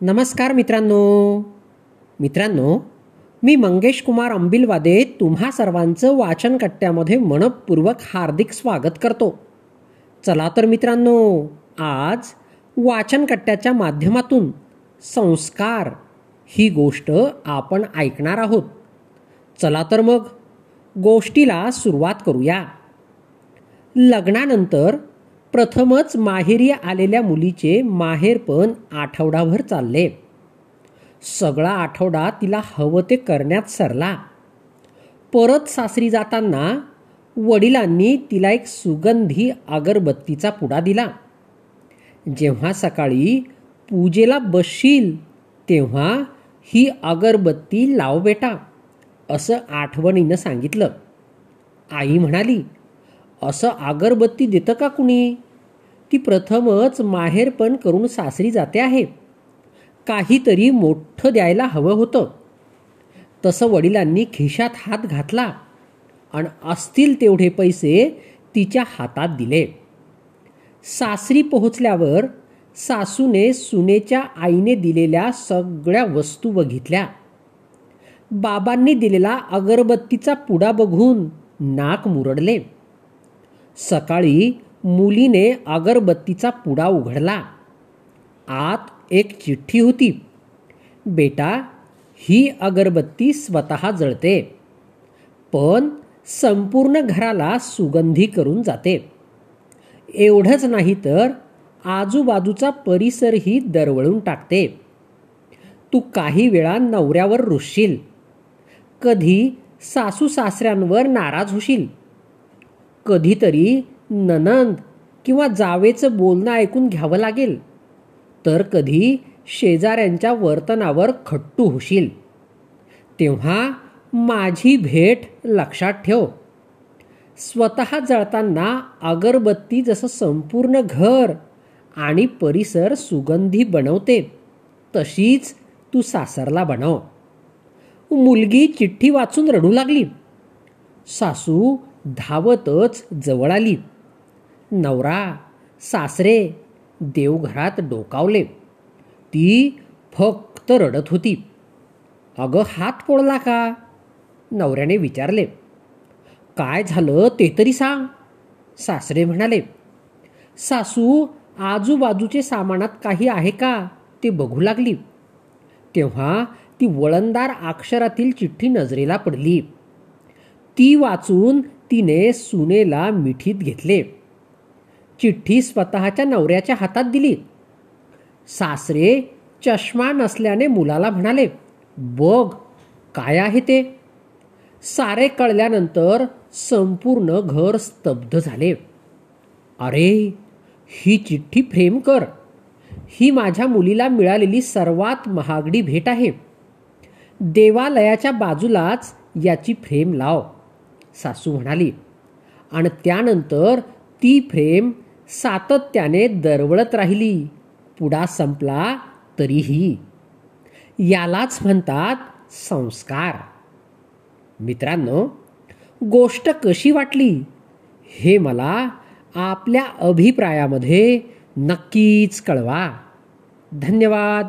नमस्कार मित्रांनो. मित्रांनो मी मंगेश कुमार अंबिलवादे तुम्हा सर्वांचं वाचन कट्ट्यामध्ये मनपूर्वक हार्दिक स्वागत करतो. चला तर मित्रांनो आज वाचन कट्ट्याच्या माध्यमातून संस्कार ही गोष्ट आपण ऐकणार आहोत. चला तर मग गोष्टीला सुरुवात करूया. लग्नानंतर प्रथमच माहेरी आलेल्या मुलीचे माहेरपण आठवडाभर चालले. सगळा आठवडा तिला हवं ते करण्यात सरला. परत सासरी जाताना वडिलांनी तिला एक सुगंधी अगरबत्तीचा पुडा दिला. जेव्हा सकाळी पूजेला बसशील तेव्हा ही अगरबत्ती लाव बेटा असं आठवणीनं सांगितलं. आई म्हणाली असं अगरबत्ती देतं का कुणी? ती प्रथमच माहेरपण करून सासरी जाते आहे. काहीतरी मोठं द्यायला हवं होतं. तसं वडिलांनी खिशात हात घातला आणि असतील तेवढे पैसे तिच्या हातात दिले. सासरी पोहोचल्यावर सासूने सुनेच्या आईने दिलेल्या सगळ्या वस्तू बघितल्या. बाबांनी दिलेला अगरबत्तीचा पुडा बघून नाक मुरडले. सकाळी मुलीने अगरबत्तीचा पुडा उघडला. आत एक चिठ्ठी होती. बेटा ही अगरबत्ती स्वतः जळते. पण संपूर्ण घराला सुगंधी करून जाते. एवढंच नाही तर आजूबाजूचा परिसरही दरवळून टाकते. तू काही वेळा नवऱ्यावर रुसशील. कधी सासू सासऱ्यांवर नाराज होशील. कधीतरी ननंद किंवा जावेचं बोलणं ऐकून घ्यावं लागेल. तर कधी शेजाऱ्यांच्या वर्तनावर खट्टू होशील. तेव्हा माझी भेट लक्षात ठेव. स्वतः जळताना अगरबत्ती जसं संपूर्ण घर आणि परिसर सुगंधी बनवते तशीच तू सासरला बनव. मुलगी चिठ्ठी वाचून रडू लागली. सासू धावतच जवळ आली. नवरा सासरे देवघरात डोकावले. ती फक्त रडत होती. अगं हात पोळला का? नवऱ्याने विचारले. काय झालं ते तरी सांग सासरे म्हणाले. सासू आजूबाजूचे सामानात काही आहे का ते बघू लागली. तेव्हा ती वळणदार अक्षरातील चिठ्ठी नजरेला पडली. ती वाचून तिने सुनेला मिठीत घेतले. चिठ्ठी स्वतःच्या नवऱ्याच्या हातात दिली. सासरे चष्मा नसल्याने मुलाला म्हणाले बघ काय आहे ते. सारे कळल्यानंतर संपूर्ण घर स्तब्ध झाले. अरे ही चिठ्ठी फ्रेम कर. ही माझ्या मुलीला मिळालेली सर्वात महागडी भेट आहे. देवालयाच्या बाजूलाच याची फ्रेम लाव. सासू म्हणाली. आणि त्यानंतर ती फ्रेम सातत्याने दरवळत राहिली. पुढा संपला तरीही. यालाच म्हणतात संस्कार. मित्रांनो गोष्ट कशी वाटली? हे मला आपल्या अभिप्रायामध्ये नक्कीच कळवा. धन्यवाद.